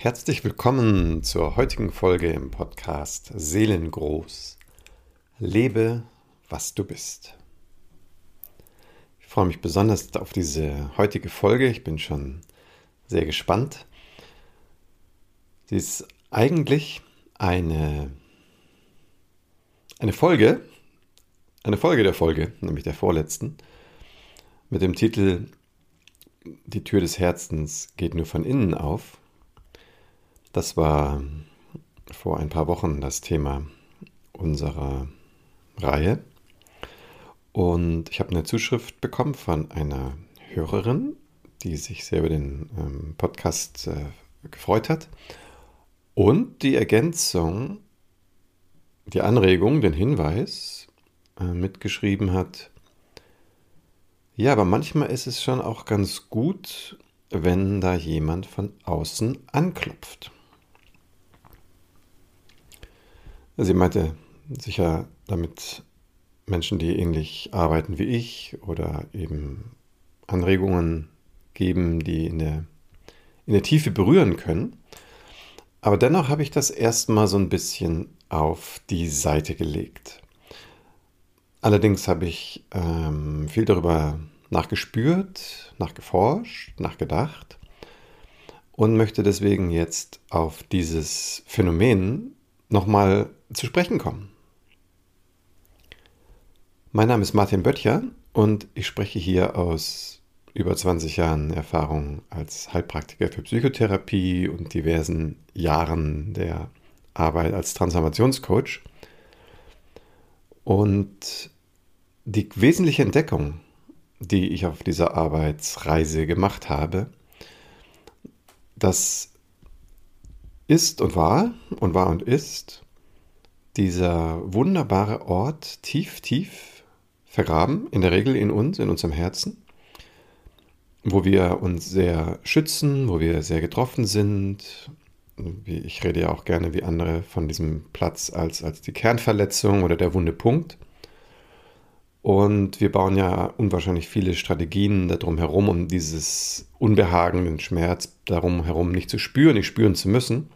Herzlich willkommen zur heutigen Folge im Podcast Seelengroß. Lebe, was du bist. Ich freue mich besonders auf diese heutige Folge. Ich bin schon sehr gespannt. Sie ist eigentlich eine, eine Folge, eine Folge der Folge, nämlich der vorletzten, mit dem Titel Die Tür des Herzens geht nur von innen auf. Das war vor ein paar Wochen das Thema unserer Reihe. Und ich habe eine Zuschrift bekommen von einer Hörerin, die sich sehr über den ähm, Podcast äh, gefreut hat. Und die Ergänzung, die Anregung, den Hinweis äh, mitgeschrieben hat, ja, aber manchmal ist es schon auch ganz gut, wenn da jemand von außen anklopft. Sie meinte sicher damit Menschen, die ähnlich arbeiten wie ich oder eben Anregungen geben, die in der, in der Tiefe berühren können. Aber dennoch habe ich das erstmal so ein bisschen auf die Seite gelegt. Allerdings habe ich ähm, viel darüber nachgespürt, nachgeforscht, nachgedacht und möchte deswegen jetzt auf dieses Phänomen nochmal zu sprechen kommen. Mein Name ist Martin Böttcher und ich spreche hier aus über 20 Jahren Erfahrung als Heilpraktiker für Psychotherapie und diversen Jahren der Arbeit als Transformationscoach. Und die wesentliche Entdeckung, die ich auf dieser Arbeitsreise gemacht habe, das ist und war und war und ist dieser wunderbare Ort tief, tief vergraben, in der Regel in uns, in unserem Herzen, wo wir uns sehr schützen, wo wir sehr getroffen sind. Ich rede ja auch gerne wie andere von diesem Platz als, als die Kernverletzung oder der wunde Punkt. Und wir bauen ja unwahrscheinlich viele Strategien darum herum, um dieses Unbehagen, den Schmerz darum herum nicht zu spüren, nicht spüren zu müssen.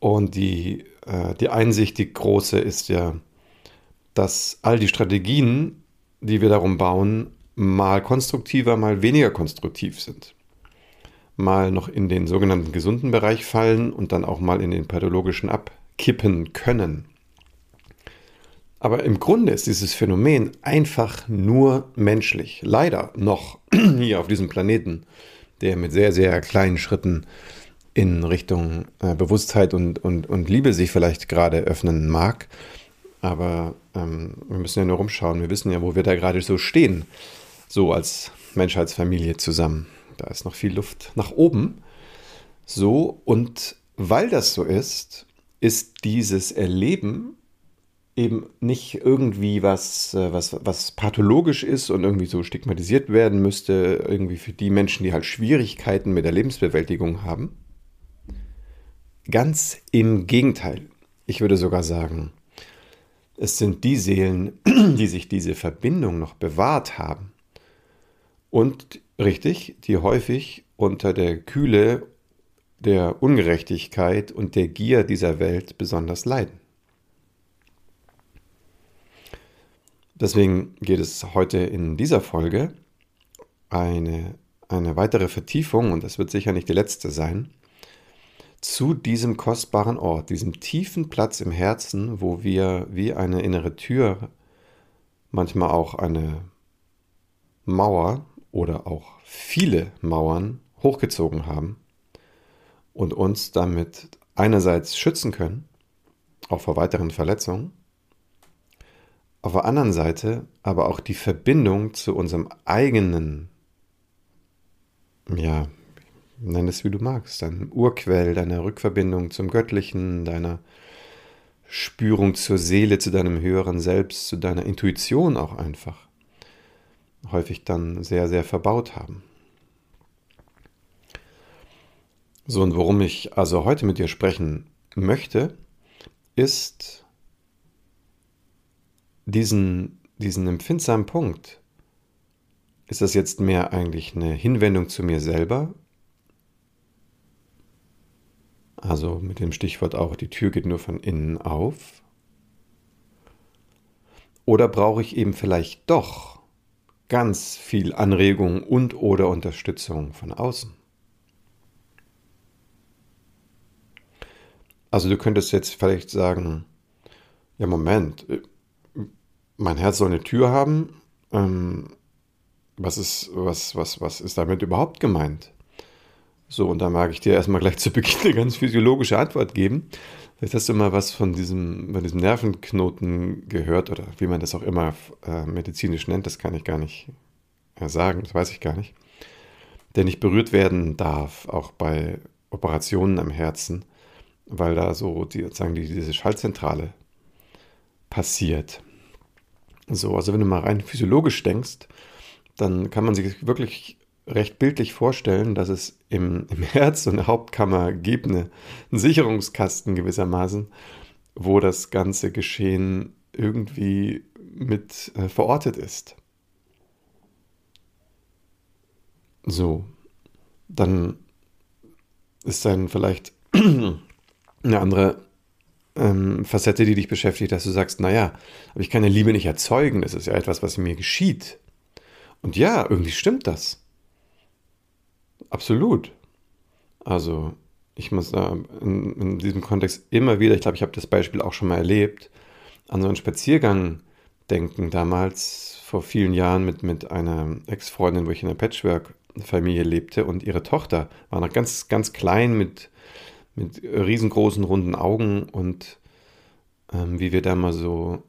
Und die, äh, die Einsicht, die große, ist ja, dass all die Strategien, die wir darum bauen, mal konstruktiver, mal weniger konstruktiv sind. Mal noch in den sogenannten gesunden Bereich fallen und dann auch mal in den pathologischen abkippen können. Aber im Grunde ist dieses Phänomen einfach nur menschlich. Leider noch hier auf diesem Planeten, der mit sehr, sehr kleinen Schritten in Richtung äh, Bewusstheit und, und, und Liebe sich vielleicht gerade öffnen mag. Aber ähm, wir müssen ja nur rumschauen. Wir wissen ja, wo wir da gerade so stehen. So als Menschheitsfamilie zusammen. Da ist noch viel Luft nach oben. So, und weil das so ist, ist dieses Erleben eben nicht irgendwie was, äh, was, was pathologisch ist und irgendwie so stigmatisiert werden müsste, irgendwie für die Menschen, die halt Schwierigkeiten mit der Lebensbewältigung haben, Ganz im Gegenteil. Ich würde sogar sagen, es sind die Seelen, die sich diese Verbindung noch bewahrt haben. Und richtig, die häufig unter der Kühle der Ungerechtigkeit und der Gier dieser Welt besonders leiden. Deswegen geht es heute in dieser Folge eine, eine weitere Vertiefung, und das wird sicher nicht die letzte sein, zu diesem kostbaren Ort, diesem tiefen Platz im Herzen, wo wir wie eine innere Tür, manchmal auch eine Mauer oder auch viele Mauern hochgezogen haben und uns damit einerseits schützen können, auch vor weiteren Verletzungen, auf der anderen Seite aber auch die Verbindung zu unserem eigenen, ja, nenn es wie du magst, deinem Urquell, deiner Rückverbindung zum Göttlichen, deiner Spürung zur Seele, zu deinem höheren Selbst, zu deiner Intuition auch einfach, häufig dann sehr, sehr verbaut haben. So, und worum ich also heute mit dir sprechen möchte, ist diesen, diesen empfindsamen Punkt. Ist das jetzt mehr eigentlich eine Hinwendung zu mir selber Also mit dem Stichwort auch, die Tür geht nur von innen auf. Oder brauche ich eben vielleicht doch ganz viel Anregung und oder Unterstützung von außen? Also du könntest jetzt vielleicht sagen, ja Moment, mein Herz soll eine Tür haben. Ähm, was ist, was, was, was ist damit überhaupt gemeint? So, und da mag ich dir erstmal gleich zu Beginn eine ganz physiologische Antwort geben. Vielleicht hast du mal was von diesem, von diesem Nervenknoten gehört oder wie man das auch immer äh, medizinisch nennt, das kann ich gar nicht äh, sagen, das weiß ich gar nicht. Der nicht berührt werden darf, auch bei Operationen am Herzen, weil da so die, sozusagen die, diese Schaltzentrale passiert. So, also wenn du mal rein physiologisch denkst, dann kann man sich wirklich recht bildlich vorstellen, dass es im, im Herz und der Hauptkammer gibt, eine, einen Sicherungskasten gewissermaßen, wo das ganze Geschehen irgendwie mit äh, verortet ist. So, dann ist dann vielleicht eine andere ähm, Facette, die dich beschäftigt, dass du sagst, naja, aber ich kann ja Liebe nicht erzeugen, das ist ja etwas, was mir geschieht. Und ja, irgendwie stimmt das. Absolut. Also, ich muss da in, in diesem Kontext immer wieder, ich glaube, ich habe das Beispiel auch schon mal erlebt, an so einen Spaziergang denken, damals vor vielen Jahren mit, mit einer Ex-Freundin, wo ich in einer Patchwork-Familie lebte und ihre Tochter war noch ganz, ganz klein mit, mit riesengroßen runden Augen und ähm, wie wir da mal so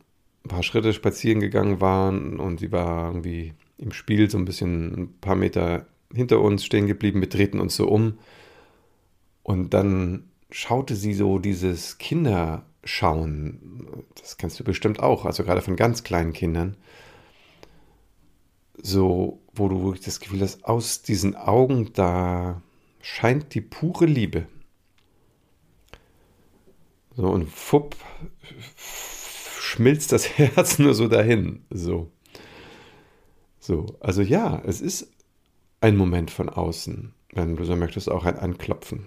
ein paar Schritte spazieren gegangen waren und sie war irgendwie im Spiel so ein bisschen ein paar Meter hinter uns stehen geblieben, wir drehten uns so um und dann schaute sie so dieses Kinderschauen, das kennst du bestimmt auch, also gerade von ganz kleinen Kindern, so, wo du wirklich das Gefühl hast, aus diesen Augen, da scheint die pure Liebe. So, und fupp, schmilzt das Herz nur so dahin. So. So, also ja, es ist ein Moment von außen, wenn du so möchtest, auch ein Anklopfen.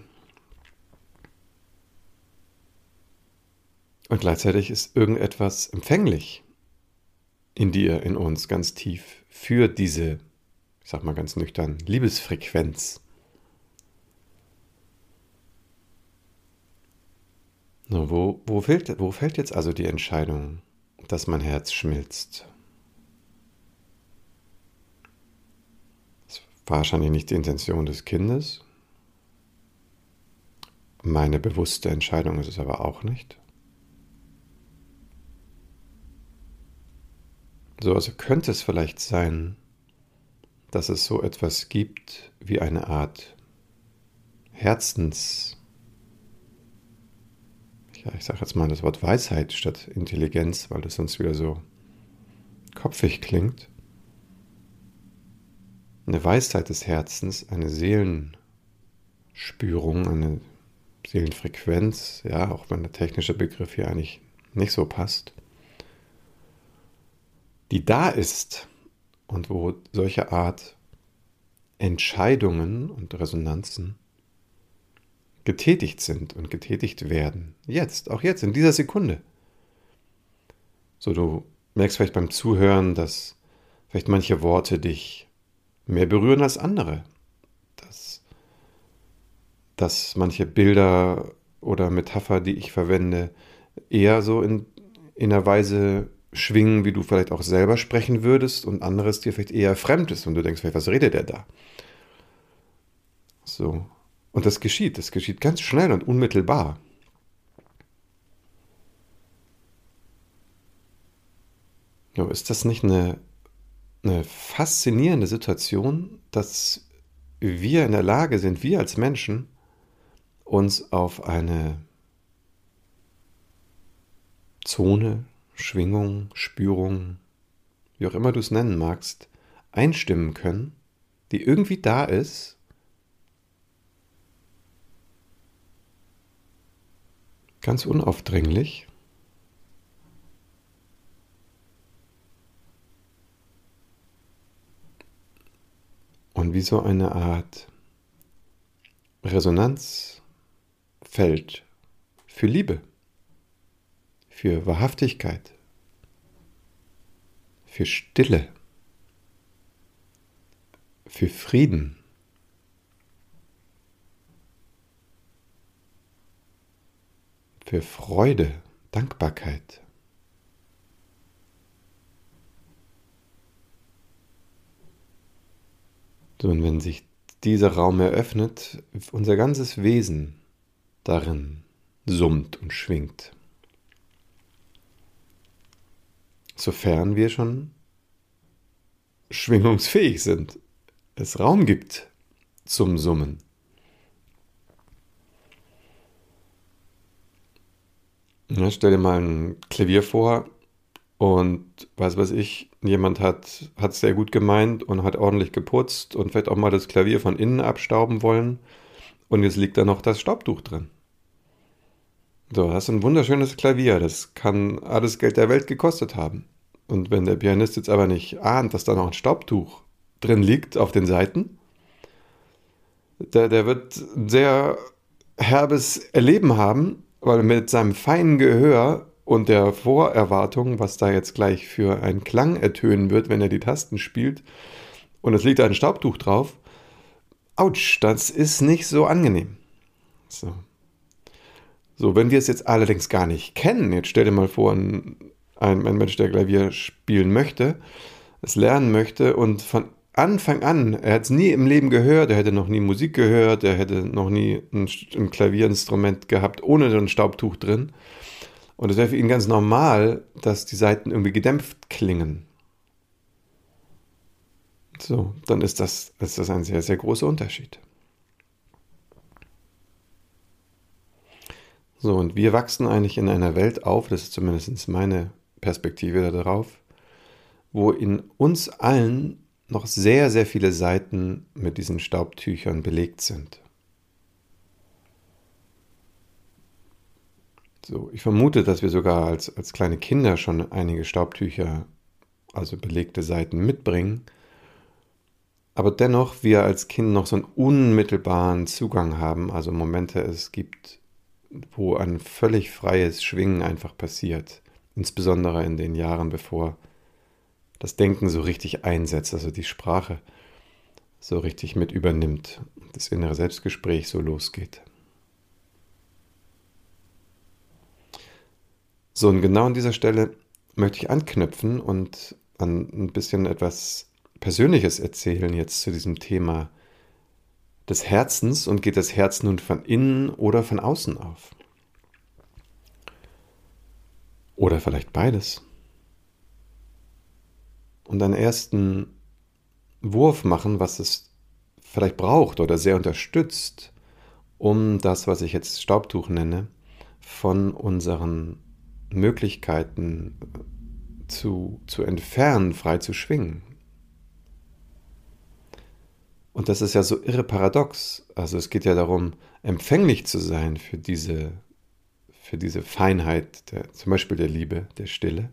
Und gleichzeitig ist irgendetwas empfänglich in dir, in uns, ganz tief für diese, ich sag mal ganz nüchtern, Liebesfrequenz. So, wo, wo, fällt, wo fällt jetzt also die Entscheidung, dass mein Herz schmilzt? Wahrscheinlich nicht die Intention des Kindes. Meine bewusste Entscheidung ist es aber auch nicht. So, also könnte es vielleicht sein, dass es so etwas gibt wie eine Art Herzens, ja, ich sage jetzt mal das Wort Weisheit statt Intelligenz, weil das sonst wieder so kopfig klingt eine Weisheit des Herzens, eine Seelenspürung, eine Seelenfrequenz, ja, auch wenn der technische Begriff hier eigentlich nicht so passt, die da ist und wo solche Art Entscheidungen und Resonanzen getätigt sind und getätigt werden. Jetzt, auch jetzt, in dieser Sekunde. So, du merkst vielleicht beim Zuhören, dass vielleicht manche Worte dich mehr berühren als andere. Dass, dass manche Bilder oder Metapher, die ich verwende, eher so in, in einer Weise schwingen, wie du vielleicht auch selber sprechen würdest und anderes dir vielleicht eher fremd ist und du denkst, was redet der da? So. Und das geschieht, das geschieht ganz schnell und unmittelbar. Ja, ist das nicht eine eine faszinierende Situation, dass wir in der Lage sind, wir als Menschen, uns auf eine Zone, Schwingung, Spürung, wie auch immer du es nennen magst, einstimmen können, die irgendwie da ist, ganz unaufdringlich und wie so eine Art Resonanz Feld für Liebe, für Wahrhaftigkeit, für Stille, für Frieden. für Freude, Dankbarkeit. Und wenn sich dieser Raum eröffnet, unser ganzes Wesen darin summt und schwingt. Sofern wir schon schwingungsfähig sind, es Raum gibt zum Summen. Ja, stell dir mal ein Klavier vor und weiß was ich, jemand hat es sehr gut gemeint und hat ordentlich geputzt und vielleicht auch mal das Klavier von innen abstauben wollen und jetzt liegt da noch das Staubtuch drin. So, das ist ein wunderschönes Klavier, das kann alles Geld der Welt gekostet haben. Und wenn der Pianist jetzt aber nicht ahnt, dass da noch ein Staubtuch drin liegt auf den Seiten, der, der wird ein sehr herbes Erleben haben weil mit seinem feinen Gehör und der Vorerwartung, was da jetzt gleich für einen Klang ertönen wird, wenn er die Tasten spielt, und es liegt ein Staubtuch drauf, ouch, das ist nicht so angenehm. So. So, wenn wir es jetzt allerdings gar nicht kennen, jetzt stell dir mal vor, ein, ein Mensch, der Klavier spielen möchte, es lernen möchte und von Anfang an, er hat es nie im Leben gehört, er hätte noch nie Musik gehört, er hätte noch nie ein, ein Klavierinstrument gehabt ohne so ein Staubtuch drin. Und es wäre für ihn ganz normal, dass die Saiten irgendwie gedämpft klingen. So, dann ist das, ist das ein sehr, sehr großer Unterschied. So, und wir wachsen eigentlich in einer Welt auf, das ist zumindest meine Perspektive darauf, wo in uns allen noch sehr, sehr viele Seiten mit diesen Staubtüchern belegt sind. So, ich vermute, dass wir sogar als, als kleine Kinder schon einige Staubtücher, also belegte Seiten mitbringen, aber dennoch wir als Kind noch so einen unmittelbaren Zugang haben, also Momente es gibt, wo ein völlig freies Schwingen einfach passiert, insbesondere in den Jahren bevor das Denken so richtig einsetzt, also die Sprache so richtig mit übernimmt, das innere Selbstgespräch so losgeht. So, und genau an dieser Stelle möchte ich anknüpfen und an ein bisschen etwas Persönliches erzählen jetzt zu diesem Thema des Herzens und geht das Herz nun von innen oder von außen auf? Oder vielleicht beides und einen ersten Wurf machen, was es vielleicht braucht oder sehr unterstützt, um das, was ich jetzt Staubtuch nenne, von unseren Möglichkeiten zu, zu entfernen, frei zu schwingen. Und das ist ja so irre paradox. Also es geht ja darum, empfänglich zu sein für diese, für diese Feinheit, der, zum Beispiel der Liebe, der Stille.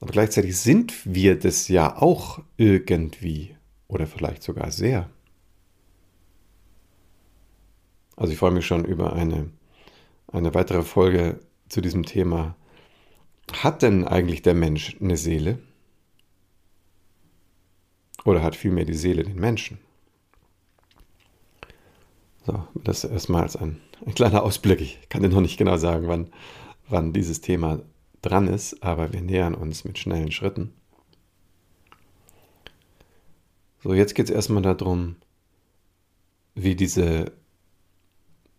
Aber gleichzeitig sind wir das ja auch irgendwie oder vielleicht sogar sehr. Also ich freue mich schon über eine, eine weitere Folge zu diesem Thema. Hat denn eigentlich der Mensch eine Seele? Oder hat vielmehr die Seele den Menschen? So, das erstmal als ein, ein kleiner Ausblick. Ich kann dir noch nicht genau sagen, wann, wann dieses Thema dran ist, aber wir nähern uns mit schnellen Schritten. So, jetzt geht es erstmal darum, wie diese,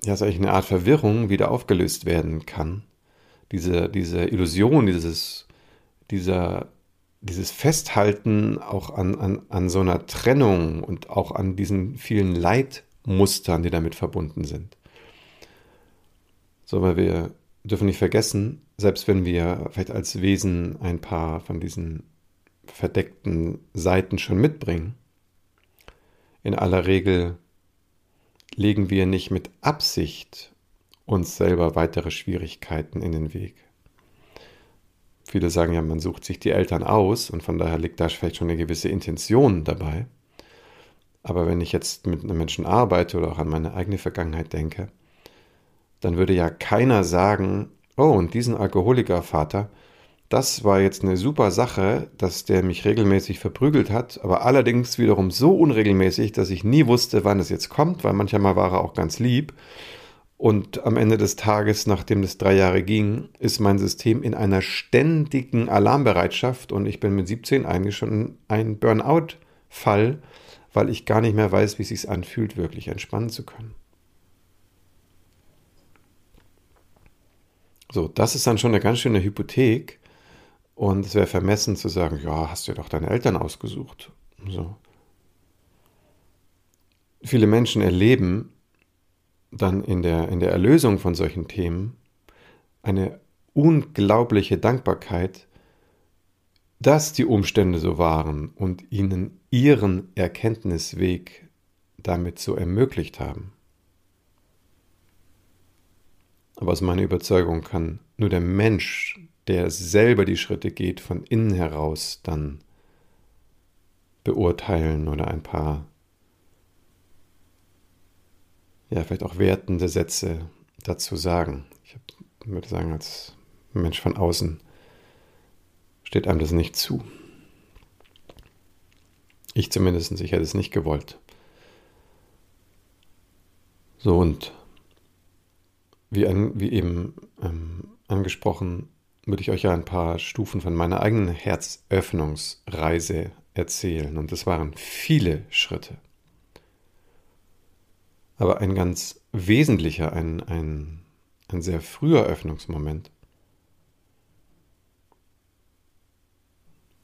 ja, sag ich, eine Art Verwirrung wieder aufgelöst werden kann. Diese, diese Illusion, dieses, dieser, dieses Festhalten auch an, an, an so einer Trennung und auch an diesen vielen Leitmustern, die damit verbunden sind. So, weil wir dürfen nicht vergessen, selbst wenn wir vielleicht als Wesen ein paar von diesen verdeckten Seiten schon mitbringen, in aller Regel legen wir nicht mit Absicht uns selber weitere Schwierigkeiten in den Weg. Viele sagen ja, man sucht sich die Eltern aus und von daher liegt da vielleicht schon eine gewisse Intention dabei. Aber wenn ich jetzt mit einem Menschen arbeite oder auch an meine eigene Vergangenheit denke, dann würde ja keiner sagen, oh, und diesen Alkoholikervater, das war jetzt eine super Sache, dass der mich regelmäßig verprügelt hat, aber allerdings wiederum so unregelmäßig, dass ich nie wusste, wann es jetzt kommt, weil manchmal war er auch ganz lieb. Und am Ende des Tages, nachdem es drei Jahre ging, ist mein System in einer ständigen Alarmbereitschaft und ich bin mit 17 eigentlich schon ein Burnout-Fall, weil ich gar nicht mehr weiß, wie es sich anfühlt, wirklich entspannen zu können. So, das ist dann schon eine ganz schöne Hypothek, und es wäre vermessen zu sagen, ja, hast du doch deine Eltern ausgesucht. So. Viele Menschen erleben dann in der, in der Erlösung von solchen Themen eine unglaubliche Dankbarkeit, dass die Umstände so waren und ihnen ihren Erkenntnisweg damit so ermöglicht haben. Aber aus meiner Überzeugung kann nur der Mensch der selber die Schritte geht, von innen heraus dann beurteilen oder ein paar, ja, vielleicht auch wertende Sätze dazu sagen. Ich würde sagen, als Mensch von außen steht einem das nicht zu. Ich zumindest, ich hätte es nicht gewollt. So und wie, ein, wie eben ähm, angesprochen, würde ich euch ja ein paar Stufen von meiner eigenen Herzöffnungsreise erzählen. Und das waren viele Schritte. Aber ein ganz wesentlicher, ein, ein, ein sehr früher Öffnungsmoment.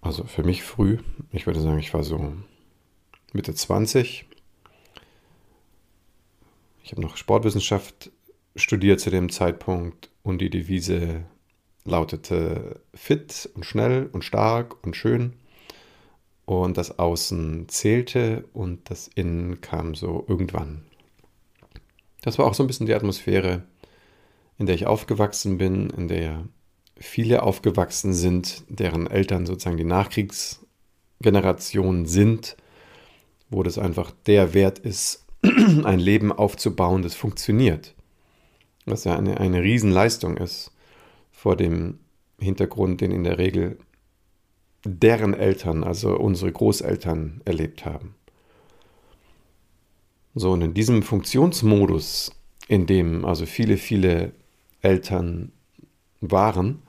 Also für mich früh, ich würde sagen, ich war so Mitte 20. Ich habe noch Sportwissenschaft studiert zu dem Zeitpunkt und die Devise lautete fit und schnell und stark und schön. Und das Außen zählte und das Innen kam so irgendwann. Das war auch so ein bisschen die Atmosphäre, in der ich aufgewachsen bin, in der viele aufgewachsen sind, deren Eltern sozusagen die Nachkriegsgeneration sind, wo das einfach der Wert ist, ein Leben aufzubauen, das funktioniert. Was ja eine, eine Riesenleistung ist vor dem Hintergrund, den in der Regel deren Eltern, also unsere Großeltern, erlebt haben. So, und in diesem Funktionsmodus, in dem also viele, viele Eltern waren,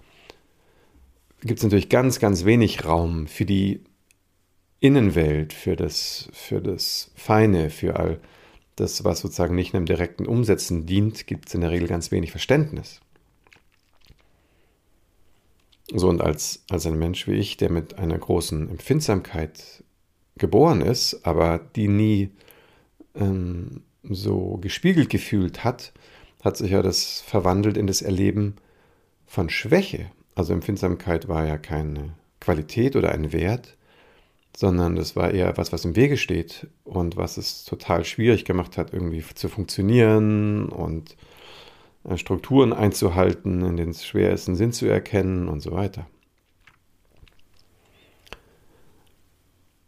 gibt es natürlich ganz, ganz wenig Raum für die Innenwelt, für das, für das Feine, für all das, was sozusagen nicht einem direkten Umsetzen dient, gibt es in der Regel ganz wenig Verständnis. So, und als, als ein Mensch wie ich, der mit einer großen Empfindsamkeit geboren ist, aber die nie ähm, so gespiegelt gefühlt hat, hat sich ja das verwandelt in das Erleben von Schwäche. Also Empfindsamkeit war ja keine Qualität oder ein Wert, sondern das war eher was, was im Wege steht und was es total schwierig gemacht hat, irgendwie zu funktionieren und äh, Strukturen einzuhalten, in denen es schwer ist, einen Sinn zu erkennen und so weiter.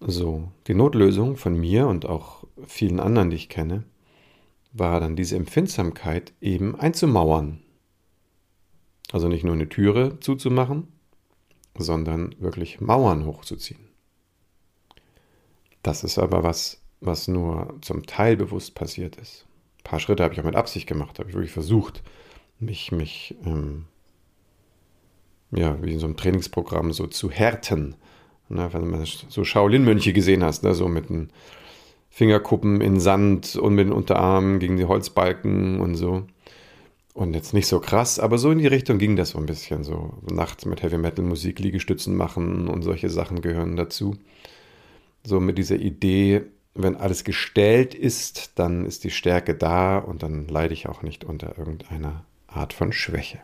So, die Notlösung von mir und auch vielen anderen, die ich kenne, war dann diese Empfindsamkeit eben einzumauern. Also nicht nur eine Türe zuzumachen, sondern wirklich Mauern hochzuziehen. Das ist aber was, was nur zum Teil bewusst passiert ist. Ein paar Schritte habe ich auch mit Absicht gemacht, habe ich wirklich versucht, mich, mich ähm, ja, wie in so einem Trainingsprogramm so zu härten. Ne, wenn man so Shaolin-Mönche gesehen hast, ne, so mit den Fingerkuppen in Sand und mit den Unterarmen gegen die Holzbalken und so. Und jetzt nicht so krass, aber so in die Richtung ging das so ein bisschen. So nachts mit Heavy Metal Musik Liegestützen machen und solche Sachen gehören dazu. So mit dieser Idee, wenn alles gestellt ist, dann ist die Stärke da und dann leide ich auch nicht unter irgendeiner Art von Schwäche.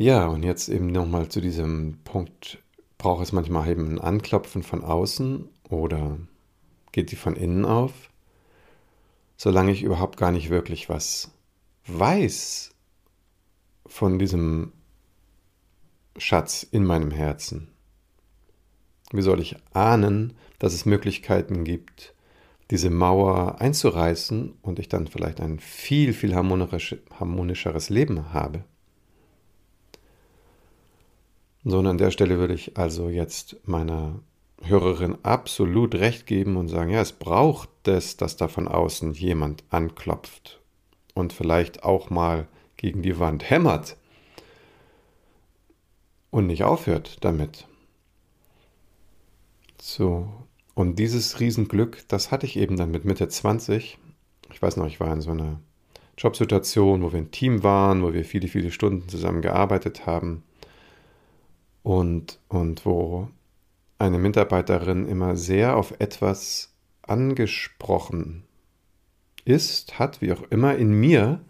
Ja, und jetzt eben nochmal zu diesem Punkt, braucht es manchmal eben ein Anklopfen von außen oder geht die von innen auf? Solange ich überhaupt gar nicht wirklich was weiß von diesem Schatz in meinem Herzen? Wie soll ich ahnen, dass es Möglichkeiten gibt, diese Mauer einzureißen und ich dann vielleicht ein viel, viel harmonischeres Leben habe. So, und an der Stelle würde ich also jetzt meiner Hörerin absolut recht geben und sagen, ja, es braucht es, dass da von außen jemand anklopft und vielleicht auch mal gegen die Wand hämmert und nicht aufhört damit. So, und dieses Riesenglück, das hatte ich eben dann mit Mitte 20. Ich weiß noch, ich war in so einer Jobsituation, wo wir ein Team waren, wo wir viele, viele Stunden zusammen gearbeitet haben und, und wo eine Mitarbeiterin immer sehr auf etwas angesprochen ist, hat, wie auch immer, in mir,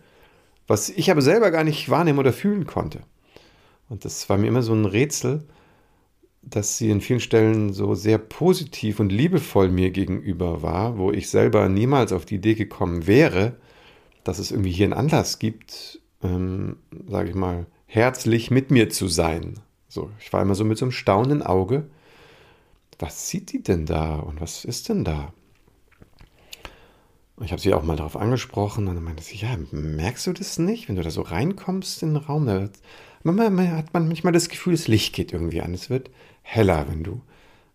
was ich aber selber gar nicht wahrnehmen oder fühlen konnte. Und das war mir immer so ein Rätsel, dass sie in vielen Stellen so sehr positiv und liebevoll mir gegenüber war, wo ich selber niemals auf die Idee gekommen wäre, dass es irgendwie hier einen Anlass gibt, ähm, sage ich mal, herzlich mit mir zu sein. So, ich war immer so mit so einem staunenden Auge. Was sieht die denn da und was ist denn da? Und ich habe sie auch mal darauf angesprochen und dann meinte sie, ja, merkst du das nicht, wenn du da so reinkommst in den Raum? Da manchmal hat man manchmal das Gefühl, das Licht geht irgendwie an. Es wird heller, wenn du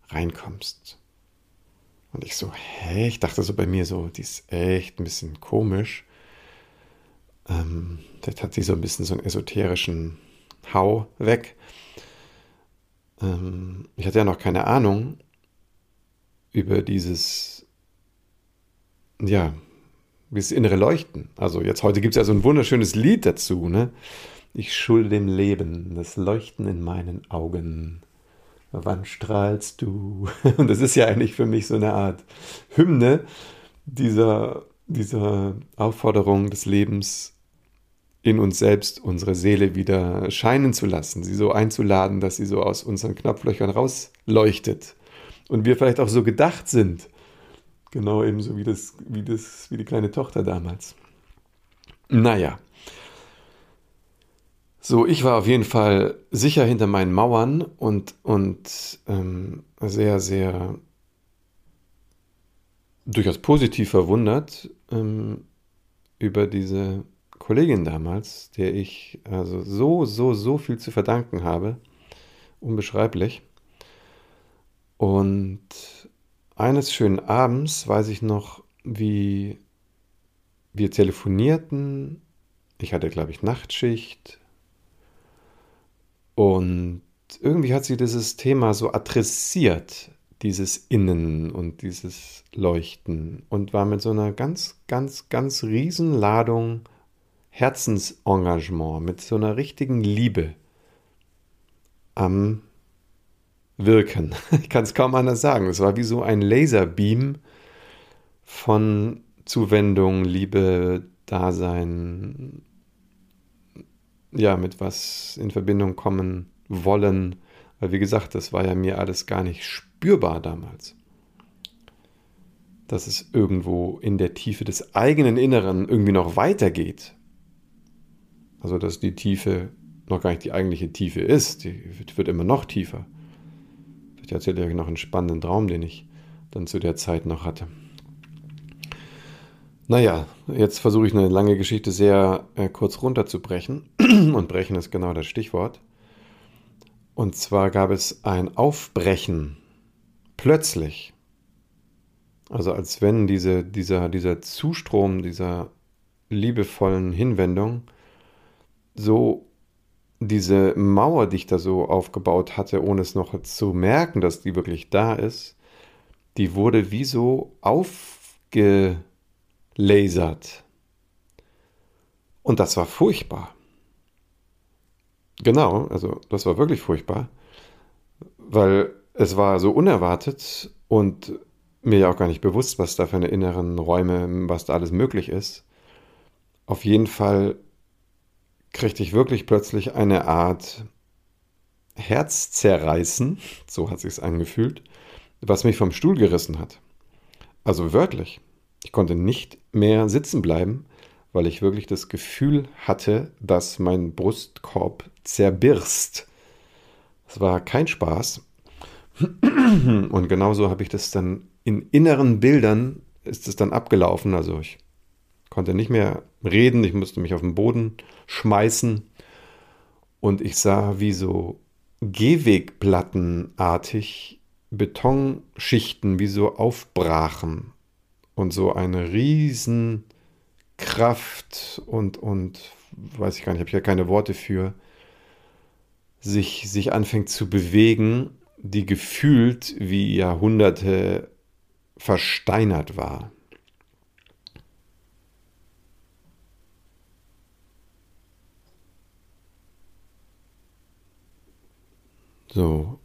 reinkommst. Und ich so, hä? Ich dachte so bei mir so, die ist echt ein bisschen komisch. Ähm, das hat sie so ein bisschen so einen esoterischen Hau weg. Ähm, ich hatte ja noch keine Ahnung über dieses, ja, dieses innere Leuchten. Also jetzt heute gibt es ja so ein wunderschönes Lied dazu, ne? Ich schulde dem Leben das Leuchten in meinen Augen wann strahlst du? Und das ist ja eigentlich für mich so eine Art Hymne dieser, dieser Aufforderung des Lebens, in uns selbst unsere Seele wieder scheinen zu lassen, sie so einzuladen, dass sie so aus unseren Knopflöchern rausleuchtet. Und wir vielleicht auch so gedacht sind. Genau ebenso wie, das, wie, das, wie die kleine Tochter damals. Naja, so, ich war auf jeden Fall sicher hinter meinen Mauern und, und ähm, sehr, sehr durchaus positiv verwundert ähm, über diese Kollegin damals, der ich also so, so, so viel zu verdanken habe. Unbeschreiblich. Und eines schönen Abends weiß ich noch, wie wir telefonierten. Ich hatte, glaube ich, Nachtschicht und irgendwie hat sie dieses Thema so adressiert, dieses Innen und dieses Leuchten und war mit so einer ganz, ganz, ganz riesen Ladung Herzensengagement, mit so einer richtigen Liebe am Wirken. Ich kann es kaum anders sagen. Es war wie so ein Laserbeam von Zuwendung, Liebe, Dasein, ja, mit was in Verbindung kommen wollen. Weil, wie gesagt, das war ja mir alles gar nicht spürbar damals. Dass es irgendwo in der Tiefe des eigenen Inneren irgendwie noch weitergeht. Also, dass die Tiefe noch gar nicht die eigentliche Tiefe ist. Die wird immer noch tiefer. Ich erzähle euch noch einen spannenden Traum, den ich dann zu der Zeit noch hatte. Naja, jetzt versuche ich eine lange Geschichte sehr äh, kurz runterzubrechen. Und brechen ist genau das Stichwort. Und zwar gab es ein Aufbrechen. Plötzlich. Also als wenn diese, dieser, dieser Zustrom dieser liebevollen Hinwendung so diese Mauer, die ich da so aufgebaut hatte, ohne es noch zu merken, dass die wirklich da ist, die wurde wie so aufge lasert. Und das war furchtbar. Genau, also das war wirklich furchtbar, weil es war so unerwartet und mir ja auch gar nicht bewusst, was da für eine inneren Räume, was da alles möglich ist. Auf jeden Fall kriegte ich wirklich plötzlich eine Art Herzzerreißen, so hat sich's angefühlt, was mich vom Stuhl gerissen hat. Also wörtlich. Ich konnte nicht mehr sitzen bleiben, weil ich wirklich das Gefühl hatte, dass mein Brustkorb zerbirst. Es war kein Spaß. Und genauso habe ich das dann in inneren Bildern ist es dann abgelaufen. Also ich konnte nicht mehr reden, ich musste mich auf den Boden schmeißen und ich sah, wie so Gehwegplattenartig Betonschichten wie so aufbrachen und so eine riesen Kraft und, und weiß ich gar nicht, habe ich ja keine Worte für, sich, sich anfängt zu bewegen, die gefühlt wie Jahrhunderte versteinert war. So.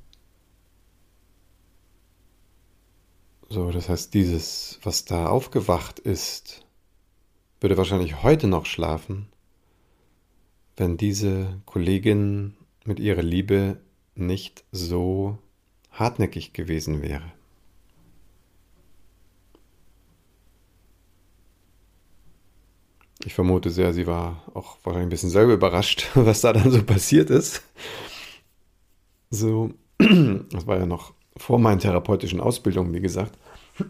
So, das heißt, dieses, was da aufgewacht ist, würde wahrscheinlich heute noch schlafen, wenn diese Kollegin mit ihrer Liebe nicht so hartnäckig gewesen wäre. Ich vermute sehr, sie war auch wahrscheinlich ein bisschen selber überrascht, was da dann so passiert ist. So, das war ja noch vor meinen therapeutischen Ausbildungen, wie gesagt.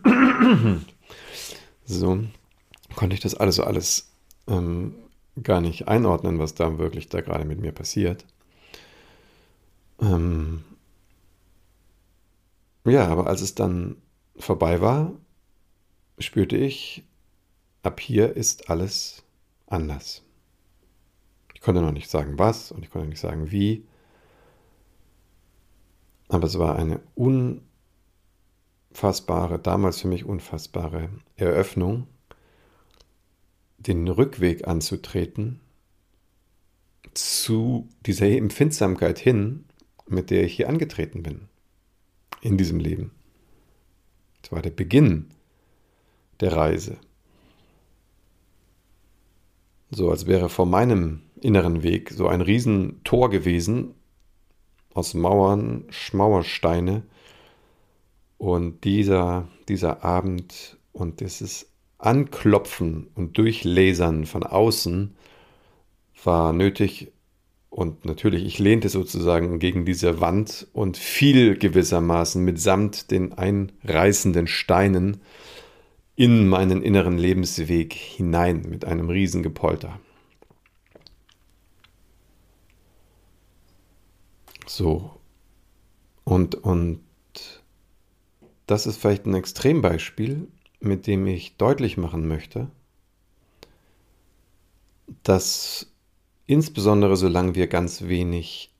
So, konnte ich das alles so alles ähm, gar nicht einordnen, was da wirklich da gerade mit mir passiert. Ähm, ja, aber als es dann vorbei war, spürte ich, ab hier ist alles anders. Ich konnte noch nicht sagen was und ich konnte nicht sagen wie, aber es war eine unfassbare, damals für mich unfassbare Eröffnung, den Rückweg anzutreten zu dieser Empfindsamkeit hin, mit der ich hier angetreten bin in diesem Leben. Es war der Beginn der Reise. So als wäre vor meinem inneren Weg so ein Riesentor gewesen aus Mauern, Schmauersteine. Und dieser, dieser Abend und dieses Anklopfen und Durchlasern von außen war nötig. Und natürlich, ich lehnte sozusagen gegen diese Wand und fiel gewissermaßen mitsamt den einreißenden Steinen in meinen inneren Lebensweg hinein mit einem Riesengepolter. So. Und, und das ist vielleicht ein Extrembeispiel, mit dem ich deutlich machen möchte, dass insbesondere solange wir ganz wenig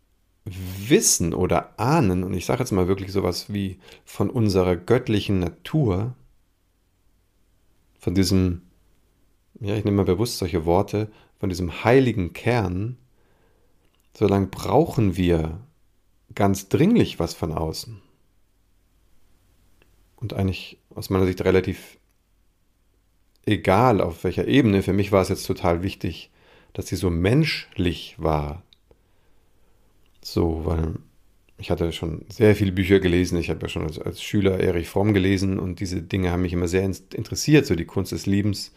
wissen oder ahnen, und ich sage jetzt mal wirklich sowas wie von unserer göttlichen Natur, von diesem, ja, ich nehme mal bewusst solche Worte, von diesem heiligen Kern, solange brauchen wir ganz dringlich was von außen. Und eigentlich aus meiner Sicht relativ egal auf welcher Ebene. Für mich war es jetzt total wichtig, dass sie so menschlich war. So, weil ich hatte schon sehr viele Bücher gelesen. Ich habe ja schon als, als, Schüler Erich Fromm gelesen und diese Dinge haben mich immer sehr interessiert, so die Kunst des Liebens.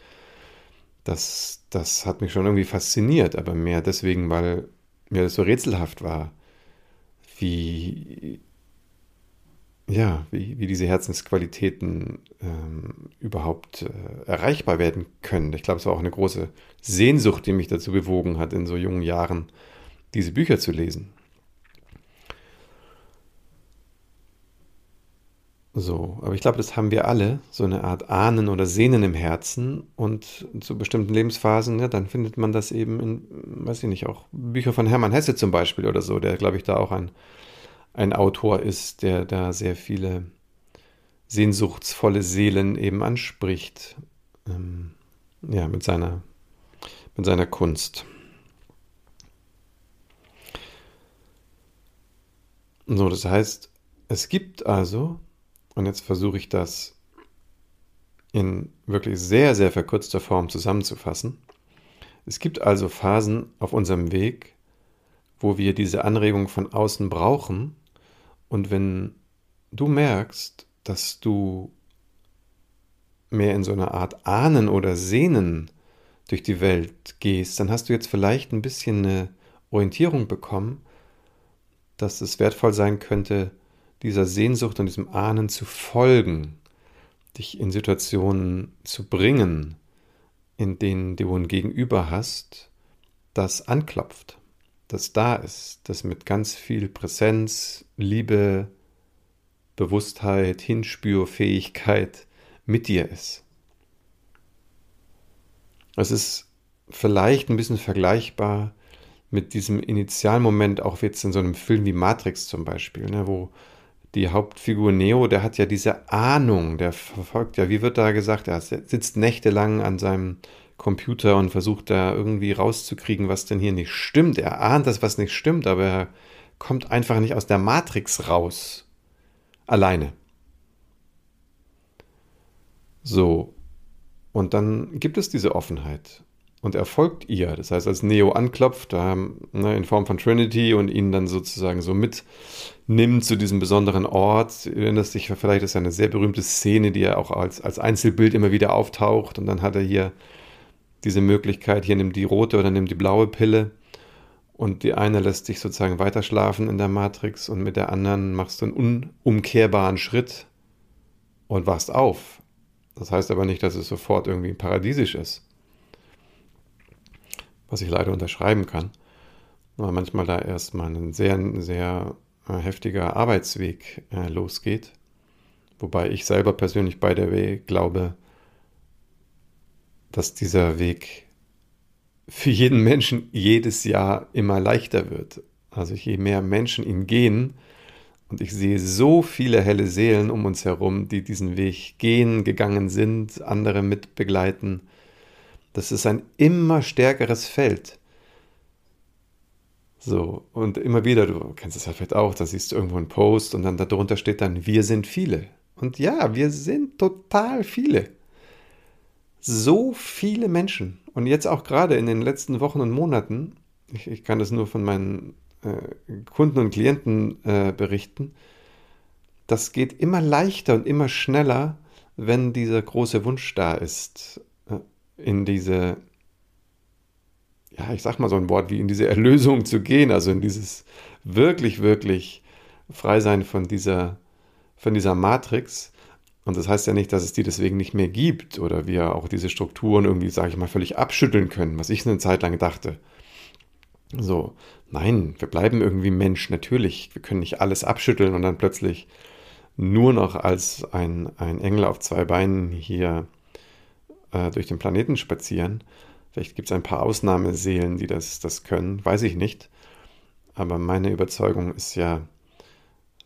Das, das hat mich schon irgendwie fasziniert, aber mehr deswegen, weil mir das so rätselhaft war wie, ja, wie, wie diese Herzensqualitäten ähm, überhaupt äh, erreichbar werden können. Ich glaube, es war auch eine große Sehnsucht, die mich dazu bewogen hat, in so jungen Jahren diese Bücher zu lesen. So, aber ich glaube, das haben wir alle, so eine Art Ahnen oder Sehnen im Herzen und zu bestimmten Lebensphasen, ja, dann findet man das eben in, weiß ich nicht, auch Bücher von Hermann Hesse zum Beispiel oder so, der, glaube ich, da auch ein, ein Autor ist, der da sehr viele sehnsuchtsvolle Seelen eben anspricht, ähm, ja, mit seiner, mit seiner Kunst. So, das heißt, es gibt also und jetzt versuche ich das in wirklich sehr, sehr verkürzter Form zusammenzufassen. Es gibt also Phasen auf unserem Weg, wo wir diese Anregung von außen brauchen. Und wenn du merkst, dass du mehr in so einer Art Ahnen oder Sehnen durch die Welt gehst, dann hast du jetzt vielleicht ein bisschen eine Orientierung bekommen, dass es wertvoll sein könnte, dieser Sehnsucht und diesem Ahnen zu folgen, dich in Situationen zu bringen, in denen du ein Gegenüber hast, das anklopft, das da ist, das mit ganz viel Präsenz, Liebe, Bewusstheit, Hinspürfähigkeit mit dir ist. Es ist vielleicht ein bisschen vergleichbar mit diesem Initialmoment, auch jetzt in so einem Film wie Matrix zum Beispiel, ne, wo die Hauptfigur Neo, der hat ja diese Ahnung, der verfolgt ja, wie wird da gesagt, er sitzt nächtelang an seinem Computer und versucht da irgendwie rauszukriegen, was denn hier nicht stimmt. Er ahnt, dass was nicht stimmt, aber er kommt einfach nicht aus der Matrix raus. Alleine. So. Und dann gibt es diese Offenheit und er folgt ihr. Das heißt, als Neo anklopft, ne, in Form von Trinity und ihn dann sozusagen so mitnimmt zu diesem besonderen Ort, erinnerst sich, vielleicht ist ja eine sehr berühmte Szene, die ja auch als, als Einzelbild immer wieder auftaucht und dann hat er hier diese Möglichkeit, hier nimmt die rote oder nimmt die blaue Pille und die eine lässt dich sozusagen weiterschlafen in der Matrix und mit der anderen machst du einen unumkehrbaren Schritt und wachst auf. Das heißt aber nicht, dass es sofort irgendwie paradiesisch ist was ich leider unterschreiben kann, weil manchmal da erstmal ein sehr, sehr äh, heftiger Arbeitsweg äh, losgeht. Wobei ich selber persönlich bei der Weg glaube, dass dieser Weg für jeden Menschen jedes Jahr immer leichter wird. Also je mehr Menschen ihn gehen, und ich sehe so viele helle Seelen um uns herum, die diesen Weg gehen, gegangen sind, andere mitbegleiten, das ist ein immer stärkeres Feld. So, und immer wieder, du kennst es ja vielleicht auch, da siehst du irgendwo einen Post und dann darunter steht dann, wir sind viele. Und ja, wir sind total viele. So viele Menschen. Und jetzt auch gerade in den letzten Wochen und Monaten, ich, ich kann das nur von meinen äh, Kunden und Klienten äh, berichten, das geht immer leichter und immer schneller, wenn dieser große Wunsch da ist in diese, ja, ich sag mal so ein Wort wie in diese Erlösung zu gehen, also in dieses wirklich, wirklich Freisein von dieser, von dieser Matrix. Und das heißt ja nicht, dass es die deswegen nicht mehr gibt oder wir auch diese Strukturen irgendwie, sage ich mal, völlig abschütteln können, was ich eine Zeit lang dachte. So, nein, wir bleiben irgendwie Mensch, natürlich. Wir können nicht alles abschütteln und dann plötzlich nur noch als ein, ein Engel auf zwei Beinen hier äh, durch den Planeten spazieren. Vielleicht gibt es ein paar Ausnahmeseelen, die das, das können, weiß ich nicht. Aber meine Überzeugung ist ja,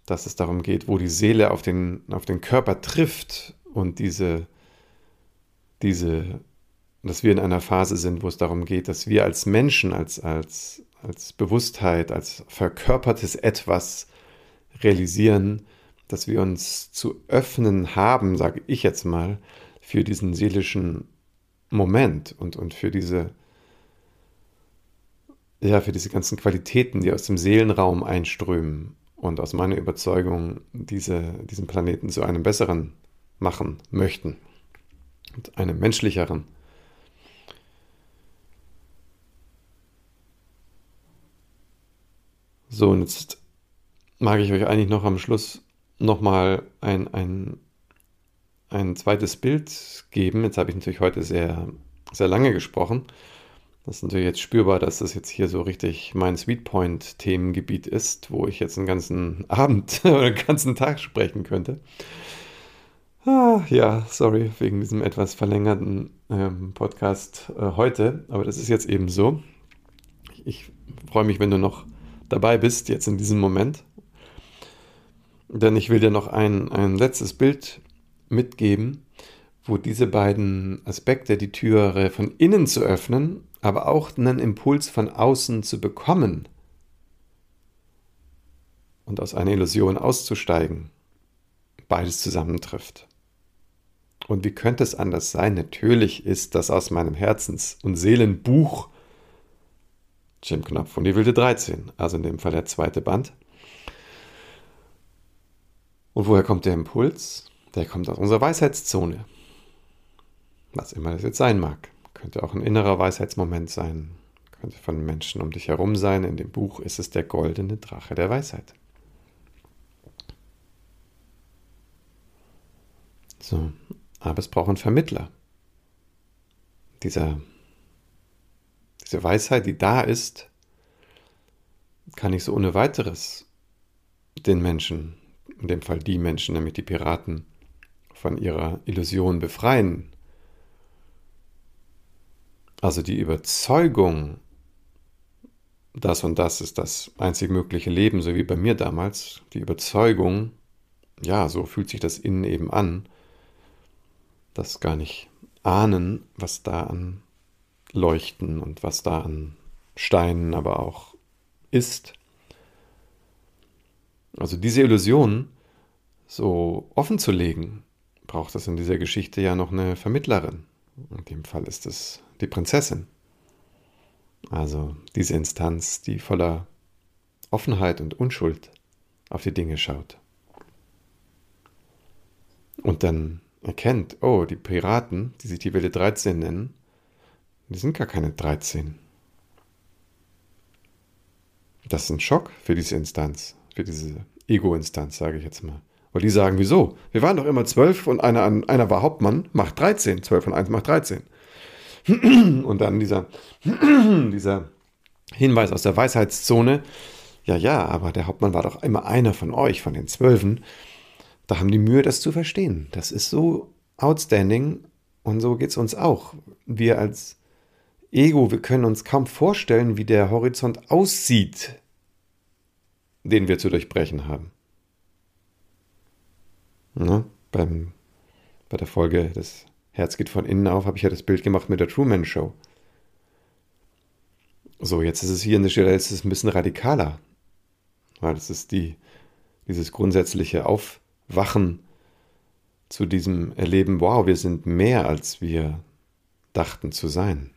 dass es darum geht, wo die Seele auf den, auf den Körper trifft und diese, diese, dass wir in einer Phase sind, wo es darum geht, dass wir als Menschen, als, als, als Bewusstheit, als verkörpertes Etwas realisieren, dass wir uns zu öffnen haben, sage ich jetzt mal, für diesen seelischen Moment und, und für diese, ja, für diese ganzen Qualitäten, die aus dem Seelenraum einströmen und aus meiner Überzeugung diese, diesen Planeten zu einem besseren machen möchten und einem menschlicheren. So, und jetzt mag ich euch eigentlich noch am Schluss nochmal ein, ein ein zweites Bild geben. Jetzt habe ich natürlich heute sehr, sehr lange gesprochen. Das ist natürlich jetzt spürbar, dass das jetzt hier so richtig mein Sweetpoint-Themengebiet ist, wo ich jetzt einen ganzen Abend oder einen ganzen Tag sprechen könnte. Ah, ja, sorry wegen diesem etwas verlängerten ähm, Podcast äh, heute, aber das ist jetzt eben so. Ich, ich freue mich, wenn du noch dabei bist, jetzt in diesem Moment. Denn ich will dir noch ein, ein letztes Bild mitgeben, wo diese beiden Aspekte, die Türe von innen zu öffnen, aber auch einen Impuls von außen zu bekommen und aus einer Illusion auszusteigen, beides zusammentrifft. Und wie könnte es anders sein? Natürlich ist das aus meinem Herzens- und Seelenbuch Jim Knopf und die wilde 13, also in dem Fall der zweite Band. Und woher kommt der Impuls? Der kommt aus unserer Weisheitszone. Was immer das jetzt sein mag. Könnte auch ein innerer Weisheitsmoment sein. Könnte von Menschen um dich herum sein. In dem Buch ist es der goldene Drache der Weisheit. So, Aber es braucht einen Vermittler. Dieser, diese Weisheit, die da ist, kann ich so ohne weiteres den Menschen, in dem Fall die Menschen, nämlich die Piraten, von ihrer Illusion befreien. Also die Überzeugung, das und das ist das einzig mögliche Leben, so wie bei mir damals, die Überzeugung, ja, so fühlt sich das innen eben an, das gar nicht ahnen, was da an Leuchten und was da an Steinen aber auch ist. Also diese Illusion so offen zu legen, braucht es in dieser Geschichte ja noch eine Vermittlerin. In dem Fall ist es die Prinzessin. Also diese Instanz, die voller Offenheit und Unschuld auf die Dinge schaut. Und dann erkennt, oh, die Piraten, die sich die Welle 13 nennen, die sind gar keine 13. Das ist ein Schock für diese Instanz, für diese Ego-Instanz, sage ich jetzt mal. Weil die sagen, wieso? Wir waren doch immer zwölf und einer, einer war Hauptmann, macht 13. Zwölf und eins macht 13. Und dann dieser, dieser Hinweis aus der Weisheitszone, ja, ja, aber der Hauptmann war doch immer einer von euch, von den Zwölfen. Da haben die Mühe, das zu verstehen. Das ist so outstanding und so geht es uns auch. Wir als Ego, wir können uns kaum vorstellen, wie der Horizont aussieht, den wir zu durchbrechen haben. Ne? Beim, bei der Folge Das Herz geht von innen auf, habe ich ja das Bild gemacht mit der Truman Show. So, jetzt ist es hier an der Stelle, ist es ein bisschen radikaler. Weil das ist die, dieses grundsätzliche Aufwachen zu diesem Erleben, wow, wir sind mehr, als wir dachten zu sein.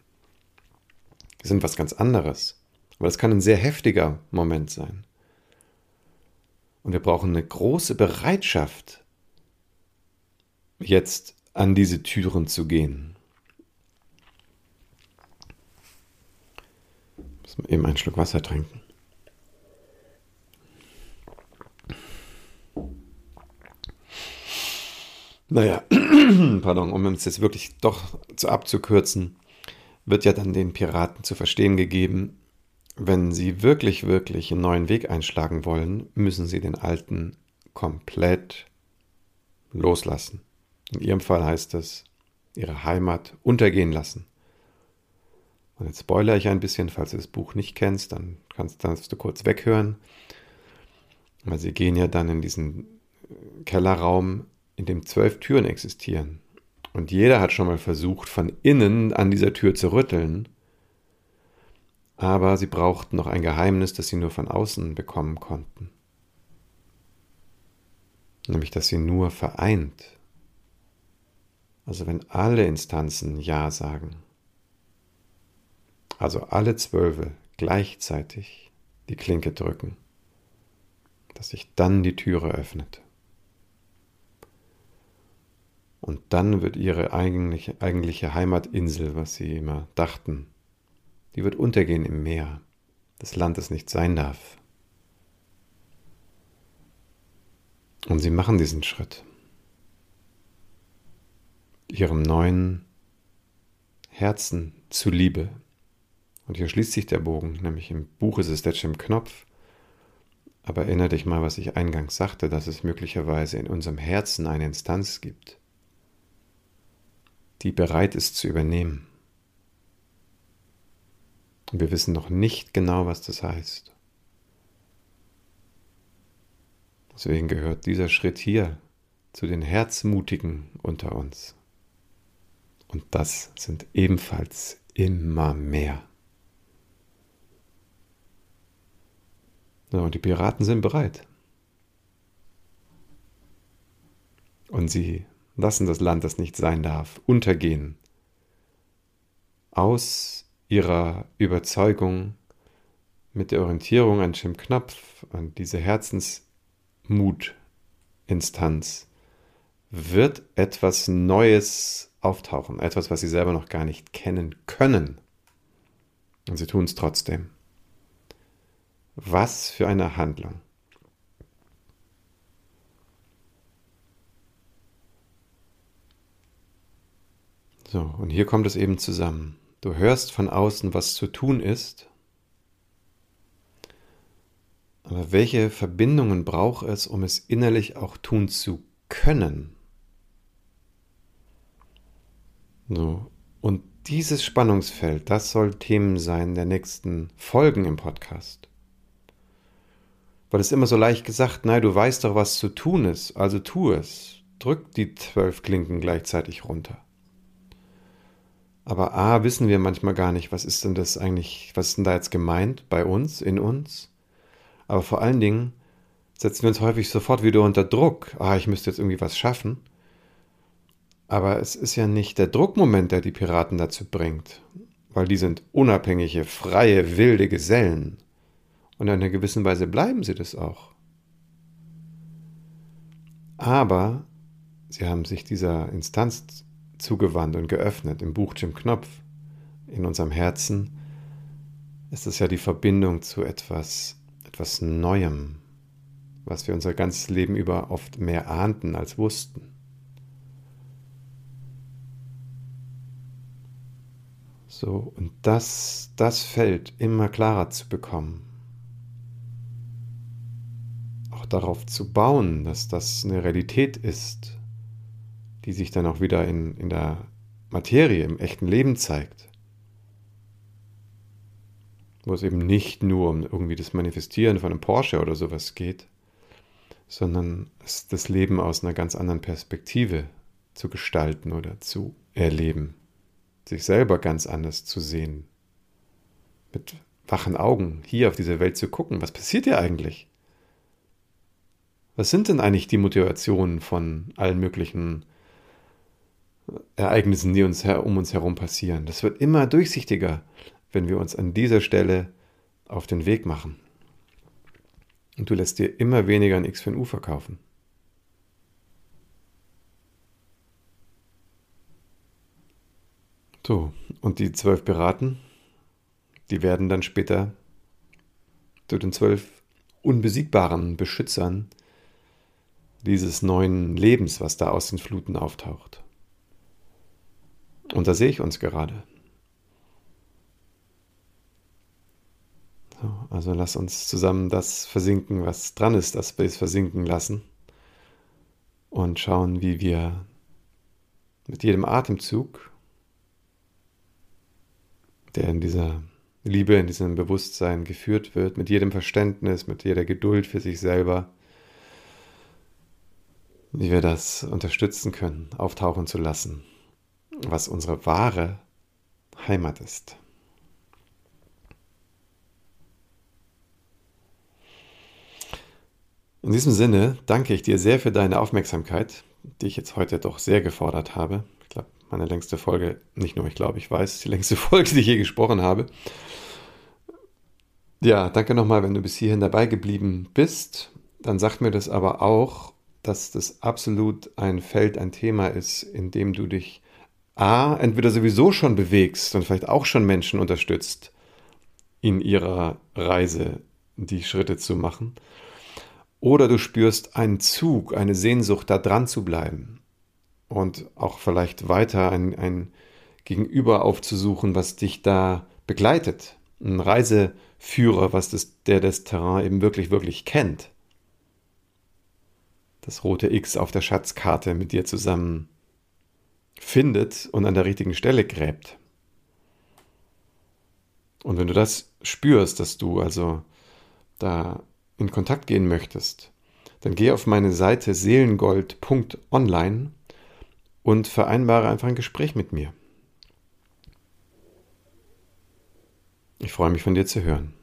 Wir sind was ganz anderes. Aber das kann ein sehr heftiger Moment sein. Und wir brauchen eine große Bereitschaft, jetzt an diese Türen zu gehen. Muss eben einen Schluck Wasser trinken. Naja, pardon, um es jetzt wirklich doch zu abzukürzen, wird ja dann den Piraten zu verstehen gegeben, wenn sie wirklich, wirklich einen neuen Weg einschlagen wollen, müssen sie den alten komplett loslassen. In ihrem Fall heißt es, ihre Heimat untergehen lassen. Und jetzt spoilere ich ein bisschen, falls du das Buch nicht kennst, dann kannst, kannst du kurz weghören. Weil sie gehen ja dann in diesen Kellerraum, in dem zwölf Türen existieren. Und jeder hat schon mal versucht, von innen an dieser Tür zu rütteln. Aber sie brauchten noch ein Geheimnis, das sie nur von außen bekommen konnten. Nämlich, dass sie nur vereint also wenn alle Instanzen Ja sagen, also alle Zwölfe gleichzeitig die Klinke drücken, dass sich dann die Türe öffnet. Und dann wird ihre eigentliche, eigentliche Heimatinsel, was sie immer dachten, die wird untergehen im Meer, das Land es nicht sein darf. Und sie machen diesen Schritt ihrem neuen Herzen zuliebe. Und hier schließt sich der Bogen, nämlich im Buch ist es der Jim Knopf. Aber erinnere dich mal, was ich eingangs sagte, dass es möglicherweise in unserem Herzen eine Instanz gibt, die bereit ist zu übernehmen. Und wir wissen noch nicht genau, was das heißt. Deswegen gehört dieser Schritt hier zu den Herzmutigen unter uns. Und das sind ebenfalls immer mehr. Und die Piraten sind bereit. Und sie lassen das Land, das nicht sein darf, untergehen. Aus ihrer Überzeugung mit der Orientierung an Jim Knopf, an diese Herzensmutinstanz, wird etwas Neues auftauchen. Etwas, was sie selber noch gar nicht kennen können. Und sie tun es trotzdem. Was für eine Handlung. So, und hier kommt es eben zusammen. Du hörst von außen, was zu tun ist, aber welche Verbindungen braucht es, um es innerlich auch tun zu können? So, und dieses Spannungsfeld, das soll Themen sein der nächsten Folgen im Podcast. Weil es immer so leicht gesagt, nein, du weißt doch, was zu tun ist, also tu es. Drück die zwölf Klinken gleichzeitig runter. Aber A, wissen wir manchmal gar nicht, was ist denn das eigentlich, was ist denn da jetzt gemeint bei uns, in uns? Aber vor allen Dingen setzen wir uns häufig sofort wieder unter Druck. Ah, ich müsste jetzt irgendwie was schaffen. Aber es ist ja nicht der Druckmoment, der die Piraten dazu bringt, weil die sind unabhängige, freie, wilde Gesellen. Und in einer gewissen Weise bleiben sie das auch. Aber sie haben sich dieser Instanz zugewandt und geöffnet im Buch Jim Knopf. In unserem Herzen ist es ja die Verbindung zu etwas, etwas Neuem, was wir unser ganzes Leben über oft mehr ahnten als wussten. So, und das, das Feld immer klarer zu bekommen. Auch darauf zu bauen, dass das eine Realität ist, die sich dann auch wieder in, in der Materie, im echten Leben zeigt. Wo es eben nicht nur um irgendwie das Manifestieren von einem Porsche oder sowas geht, sondern das Leben aus einer ganz anderen Perspektive zu gestalten oder zu erleben sich selber ganz anders zu sehen. Mit wachen Augen hier auf diese Welt zu gucken. Was passiert hier eigentlich? Was sind denn eigentlich die Motivationen von allen möglichen Ereignissen, die uns um uns herum passieren? Das wird immer durchsichtiger, wenn wir uns an dieser Stelle auf den Weg machen. Und du lässt dir immer weniger ein X für ein U verkaufen. So, und die zwölf Piraten, die werden dann später zu den zwölf unbesiegbaren Beschützern dieses neuen Lebens, was da aus den Fluten auftaucht. Und da sehe ich uns gerade. So, also lass uns zusammen das versinken, was dran ist, dass wir es versinken lassen und schauen, wie wir mit jedem Atemzug der in dieser Liebe, in diesem Bewusstsein geführt wird, mit jedem Verständnis, mit jeder Geduld für sich selber, wie wir das unterstützen können, auftauchen zu lassen, was unsere wahre Heimat ist. In diesem Sinne danke ich dir sehr für deine Aufmerksamkeit, die ich jetzt heute doch sehr gefordert habe meine längste Folge, nicht nur ich glaube, ich weiß, die längste Folge, die ich je gesprochen habe. Ja, danke nochmal, wenn du bis hierhin dabei geblieben bist. Dann sagt mir das aber auch, dass das absolut ein Feld, ein Thema ist, in dem du dich A, entweder sowieso schon bewegst und vielleicht auch schon Menschen unterstützt, in ihrer Reise die Schritte zu machen. Oder du spürst einen Zug, eine Sehnsucht, da dran zu bleiben und auch vielleicht weiter ein, ein Gegenüber aufzusuchen, was dich da begleitet. Ein Reiseführer, was das, der das Terrain eben wirklich, wirklich kennt. Das rote X auf der Schatzkarte mit dir zusammen findet und an der richtigen Stelle gräbt. Und wenn du das spürst, dass du also da in Kontakt gehen möchtest, dann geh auf meine Seite seelengold.online und vereinbare einfach ein Gespräch mit mir. Ich freue mich von dir zu hören.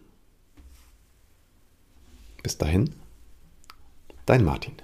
Bis dahin, dein Martin.